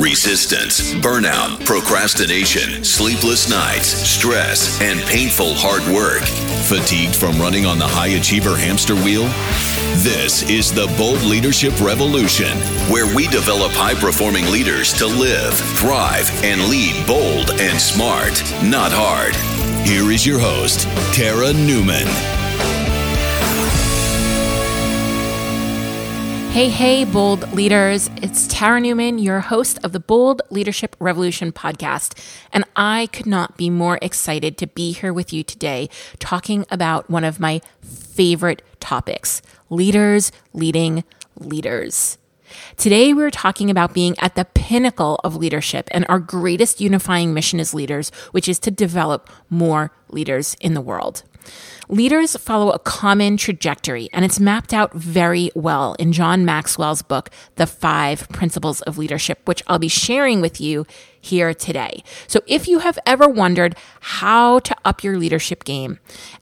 Resistance, burnout, procrastination, sleepless nights, stress, and painful hard work. Fatigued from running on the high achiever hamster wheel? This is the Bold Leadership Revolution, where we develop high performing leaders to live, thrive, and lead bold and smart, not hard. Here is your host, Tara Newman. Hey, hey, bold leaders. It's Tara Newman, your host of the Bold Leadership Revolution podcast. And I could not be more excited to be here with you today talking about one of my favorite topics leaders leading leaders. Today, we're talking about being at the pinnacle of leadership and our greatest unifying mission as leaders, which is to develop more leaders in the world. Leaders follow a common trajectory, and it's mapped out very well in John Maxwell's book, The Five Principles of Leadership, which I'll be sharing with you here today. So, if you have ever wondered how to up your leadership game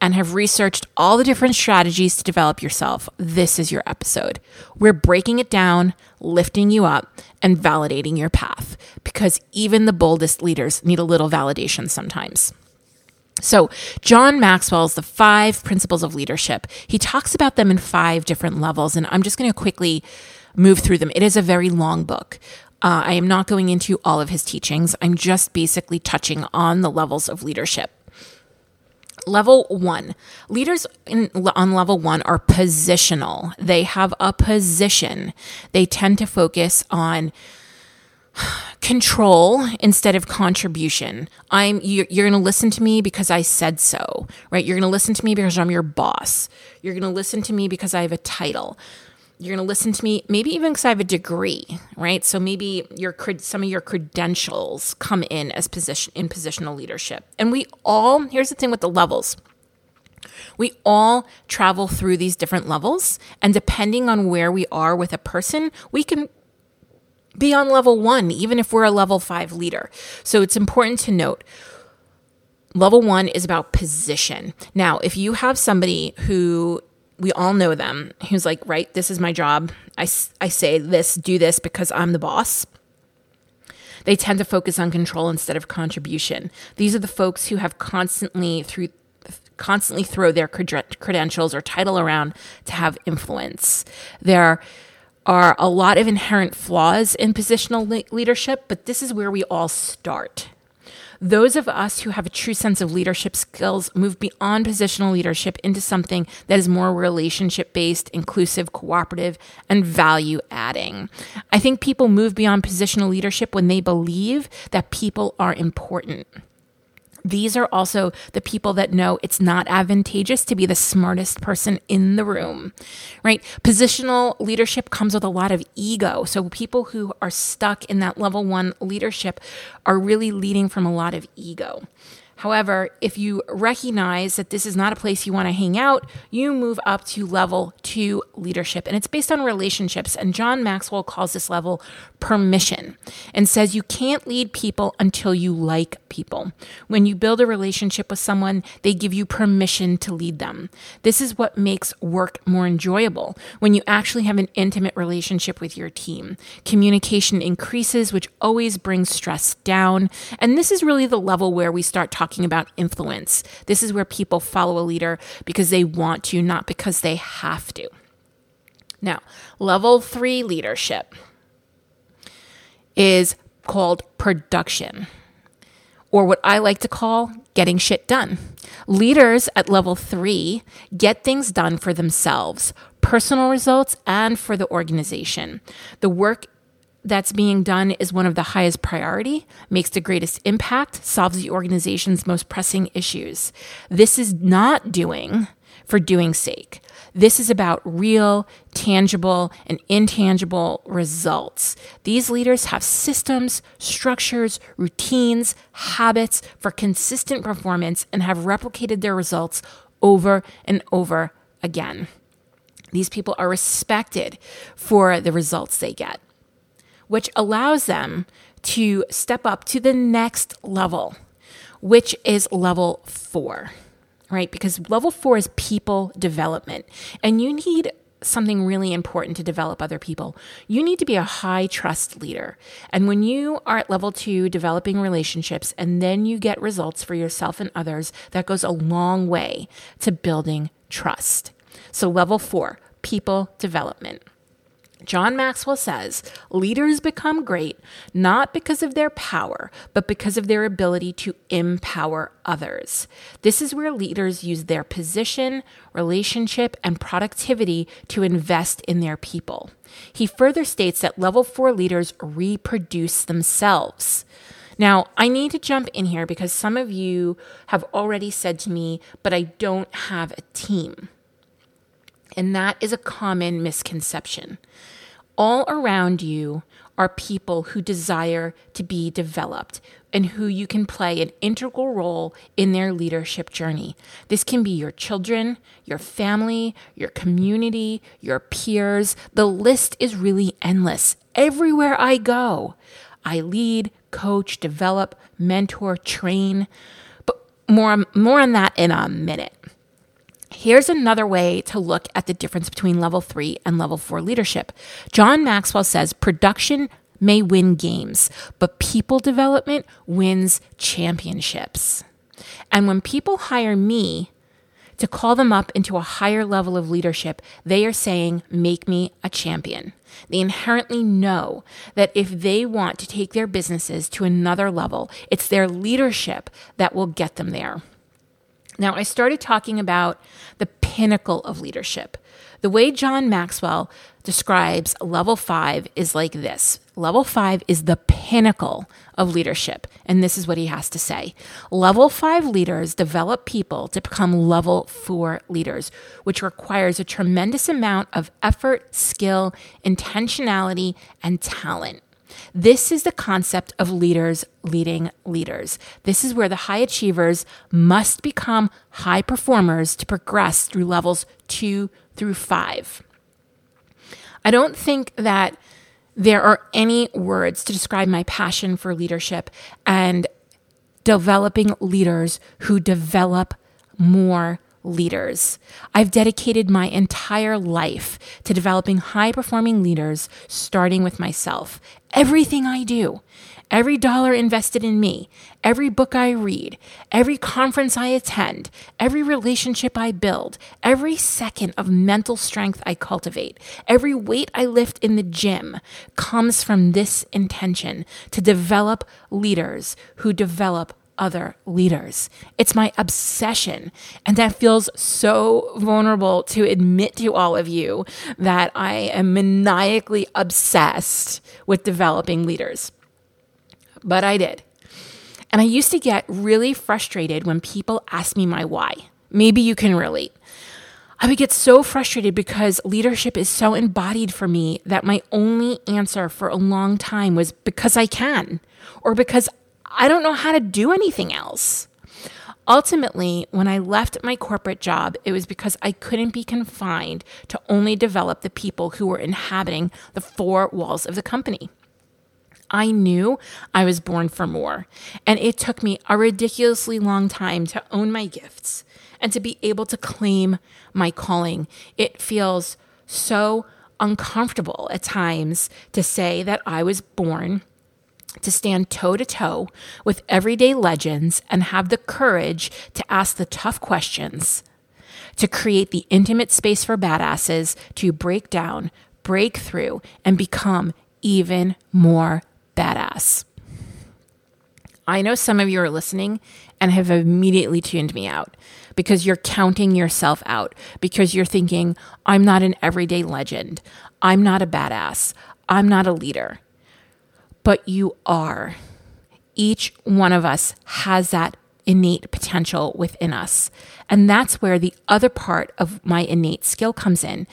and have researched all the different strategies to develop yourself, this is your episode. We're breaking it down, lifting you up, and validating your path because even the boldest leaders need a little validation sometimes. So, John Maxwell's The Five Principles of Leadership, he talks about them in five different levels, and I'm just going to quickly move through them. It is a very long book. Uh, I am not going into all of his teachings, I'm just basically touching on the levels of leadership. Level one, leaders in, on level one are positional. They have a position. They tend to focus on control instead of contribution. I'm you're, you're going to listen to me because I said so, right? You're going to listen to me because I'm your boss. You're going to listen to me because I have a title. You're going to listen to me maybe even because I have a degree, right? So maybe your some of your credentials come in as position in positional leadership. And we all here's the thing with the levels. We all travel through these different levels, and depending on where we are with a person, we can be on level one, even if we're a level five leader. So it's important to note level one is about position. Now, if you have somebody who we all know them, who's like, right, this is my job. I, I say this, do this because I'm the boss. They tend to focus on control instead of contribution. These are the folks who have constantly through constantly throw their credentials or title around to have influence. They're are a lot of inherent flaws in positional le- leadership, but this is where we all start. Those of us who have a true sense of leadership skills move beyond positional leadership into something that is more relationship based, inclusive, cooperative, and value adding. I think people move beyond positional leadership when they believe that people are important. These are also the people that know it's not advantageous to be the smartest person in the room, right? Positional leadership comes with a lot of ego. So people who are stuck in that level one leadership are really leading from a lot of ego. However, if you recognize that this is not a place you want to hang out, you move up to level two leadership. And it's based on relationships. And John Maxwell calls this level permission and says you can't lead people until you like people. When you build a relationship with someone, they give you permission to lead them. This is what makes work more enjoyable when you actually have an intimate relationship with your team. Communication increases, which always brings stress down. And this is really the level where we start talking talking about influence. This is where people follow a leader because they want to, not because they have to. Now, level three leadership is called production, or what I like to call getting shit done. Leaders at level three get things done for themselves, personal results, and for the organization. The work that's being done is one of the highest priority, makes the greatest impact, solves the organization's most pressing issues. This is not doing for doing sake. This is about real, tangible, and intangible results. These leaders have systems, structures, routines, habits for consistent performance and have replicated their results over and over again. These people are respected for the results they get which allows them to step up to the next level, which is level four, right? Because level four is people development, and you need something really important to develop other people. You need to be a high trust leader. And when you are at level two, developing relationships, and then you get results for yourself and others, that goes a long way to building trust. So, level four, people development. John Maxwell says leaders become great not because of their power, but because of their ability to empower others. This is where leaders use their position, relationship, and productivity to invest in their people. He further states that level four leaders reproduce themselves. Now, I need to jump in here because some of you have already said to me, but I don't have a team. And that is a common misconception. All around you are people who desire to be developed and who you can play an integral role in their leadership journey. This can be your children, your family, your community, your peers. The list is really endless. Everywhere I go, I lead, coach, develop, mentor, train. But more, more on that in a minute. Here's another way to look at the difference between level three and level four leadership. John Maxwell says production may win games, but people development wins championships. And when people hire me to call them up into a higher level of leadership, they are saying, Make me a champion. They inherently know that if they want to take their businesses to another level, it's their leadership that will get them there. Now, I started talking about the pinnacle of leadership. The way John Maxwell describes level five is like this level five is the pinnacle of leadership. And this is what he has to say Level five leaders develop people to become level four leaders, which requires a tremendous amount of effort, skill, intentionality, and talent. This is the concept of leaders leading leaders. This is where the high achievers must become high performers to progress through levels two through five. I don't think that there are any words to describe my passion for leadership and developing leaders who develop more leaders. I've dedicated my entire life to developing high performing leaders, starting with myself. Everything I do, every dollar invested in me, every book I read, every conference I attend, every relationship I build, every second of mental strength I cultivate, every weight I lift in the gym comes from this intention to develop leaders who develop other leaders. It's my obsession. And that feels so vulnerable to admit to all of you that I am maniacally obsessed with developing leaders. But I did. And I used to get really frustrated when people asked me my why. Maybe you can relate. I would get so frustrated because leadership is so embodied for me that my only answer for a long time was because I can or because I don't know how to do anything else. Ultimately, when I left my corporate job, it was because I couldn't be confined to only develop the people who were inhabiting the four walls of the company. I knew I was born for more, and it took me a ridiculously long time to own my gifts and to be able to claim my calling. It feels so uncomfortable at times to say that I was born to stand toe to toe with everyday legends and have the courage to ask the tough questions, to create the intimate space for badasses to break down, break through, and become even more badass. I know some of you are listening and have immediately tuned me out because you're counting yourself out, because you're thinking, I'm not an everyday legend. I'm not a badass. I'm not a leader but you are. Each one of us has that innate potential within us. And that's where the other part of my innate skill comes in.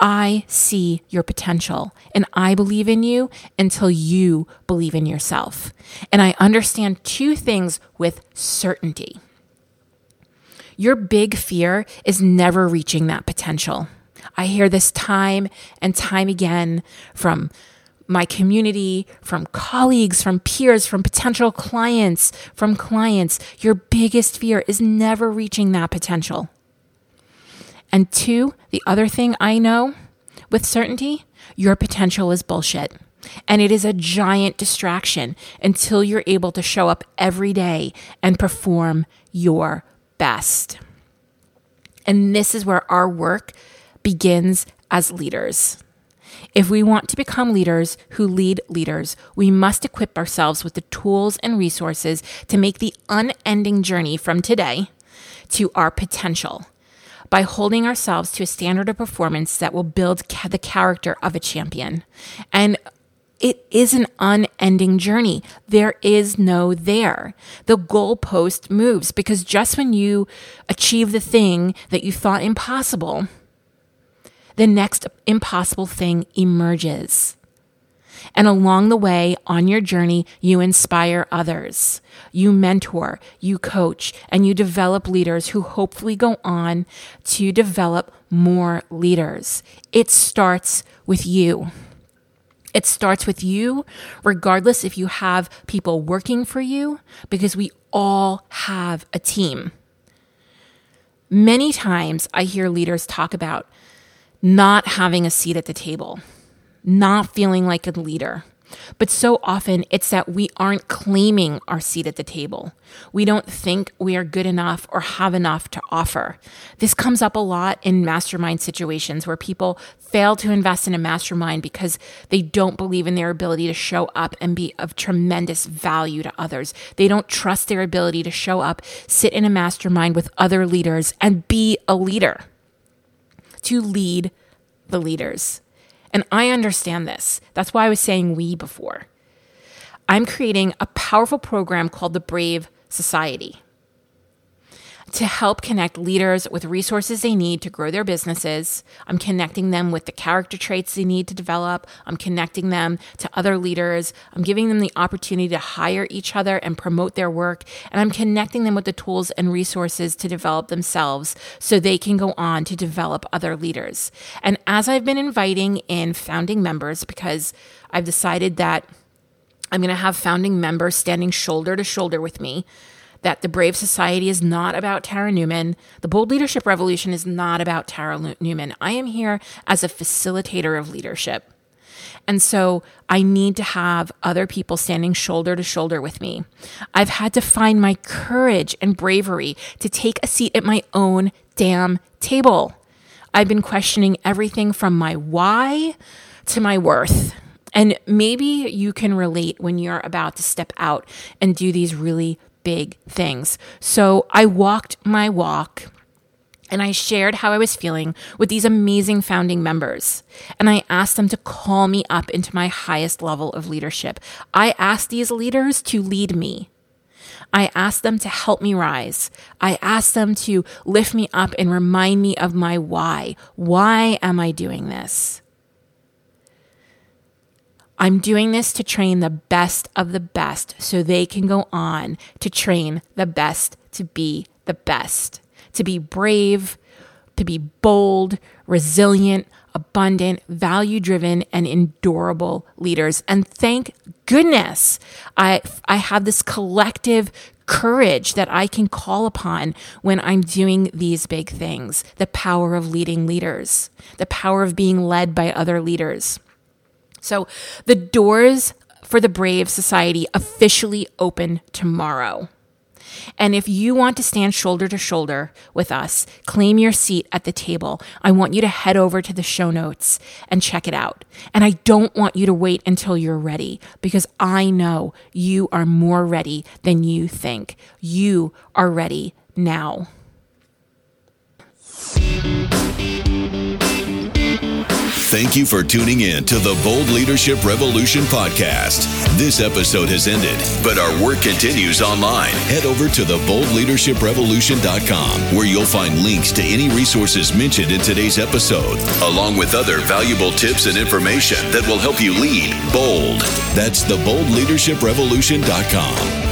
I see your potential and I believe in you until you believe in yourself. And I understand two things with certainty. Your big fear is never reaching that potential. I hear this time and time again from my community, from colleagues, from peers, from potential clients, from clients. Your biggest fear is never reaching that potential. And two, the other thing I know with certainty, your potential is bullshit. And it is a giant distraction until you're able to show up every day and perform your best. And this is where our work begins as leaders. If we want to become leaders who lead leaders, we must equip ourselves with the tools and resources to make the unending journey from today to our potential by holding ourselves to a standard of performance that will build ca- the character of a champion. And it is an unending journey. There is no there. The goalpost moves because just when you achieve the thing that you thought impossible, the next impossible thing emerges. And along the way, on your journey, you inspire others, you mentor, you coach, and you develop leaders who hopefully go on to develop more leaders. It starts with you. It starts with you, regardless if you have people working for you, because we all have a team. Many times I hear leaders talk about not having a seat at the table, not feeling like a leader. But so often it's that we aren't claiming our seat at the table. We don't think we are good enough or have enough to offer. This comes up a lot in mastermind situations where people fail to invest in a mastermind because they don't believe in their ability to show up and be of tremendous value to others. They don't trust their ability to show up, sit in a mastermind with other leaders, and be a leader, to lead the leaders. And I understand this. That's why I was saying we before. I'm creating a powerful program called the Brave Society to help connect leaders with resources they need to grow their businesses. I'm connecting them with the character traits they need to develop. I'm connecting them to other leaders. I'm giving them the opportunity to hire each other and promote their work. And I'm connecting them with the tools and resources to develop themselves so they can go on to develop other leaders. And as I've been inviting in founding members, because I've decided that I'm going to have founding members standing shoulder to shoulder with me that the Brave Society is not about Tara Newman. The Bold Leadership Revolution is not about Tara Newman. I am here as a facilitator of leadership. And so I need to have other people standing shoulder to shoulder with me. I've had to find my courage and bravery to take a seat at my own damn table. I've been questioning everything from my why to my worth. And maybe you can relate when you're about to step out and do these really big things. So I walked my walk and I shared how I was feeling with these amazing founding members. And I asked them to call me up into my highest level of leadership. I asked these leaders to lead me. I asked them to help me rise. I asked them to lift me up and remind me of my why. Why am I doing this? I'm doing this to train the best of the best so they can go on to train the best to be the best, to be brave, to be bold, resilient, abundant, value driven, and endurable leaders. And thank goodness I, I have this collective courage that I can call upon when I'm doing these big things. The power of leading leaders, the power of being led by other leaders. So the doors for the Brave Society officially open tomorrow. And if you want to stand shoulder to shoulder with us, claim your seat at the table. I want you to head over to the show notes and check it out. And I don't want you to wait until you're ready because I know you are more ready than you think. You are ready now. Thank you for tuning in to the Bold Leadership Revolution podcast. This episode has ended, but our work continues online. Head over to theboldleadershiprevolution.com where you'll find links to any resources mentioned in today's episode, along with other valuable tips and information that will help you lead bold. That's theboldleadershiprevolution.com.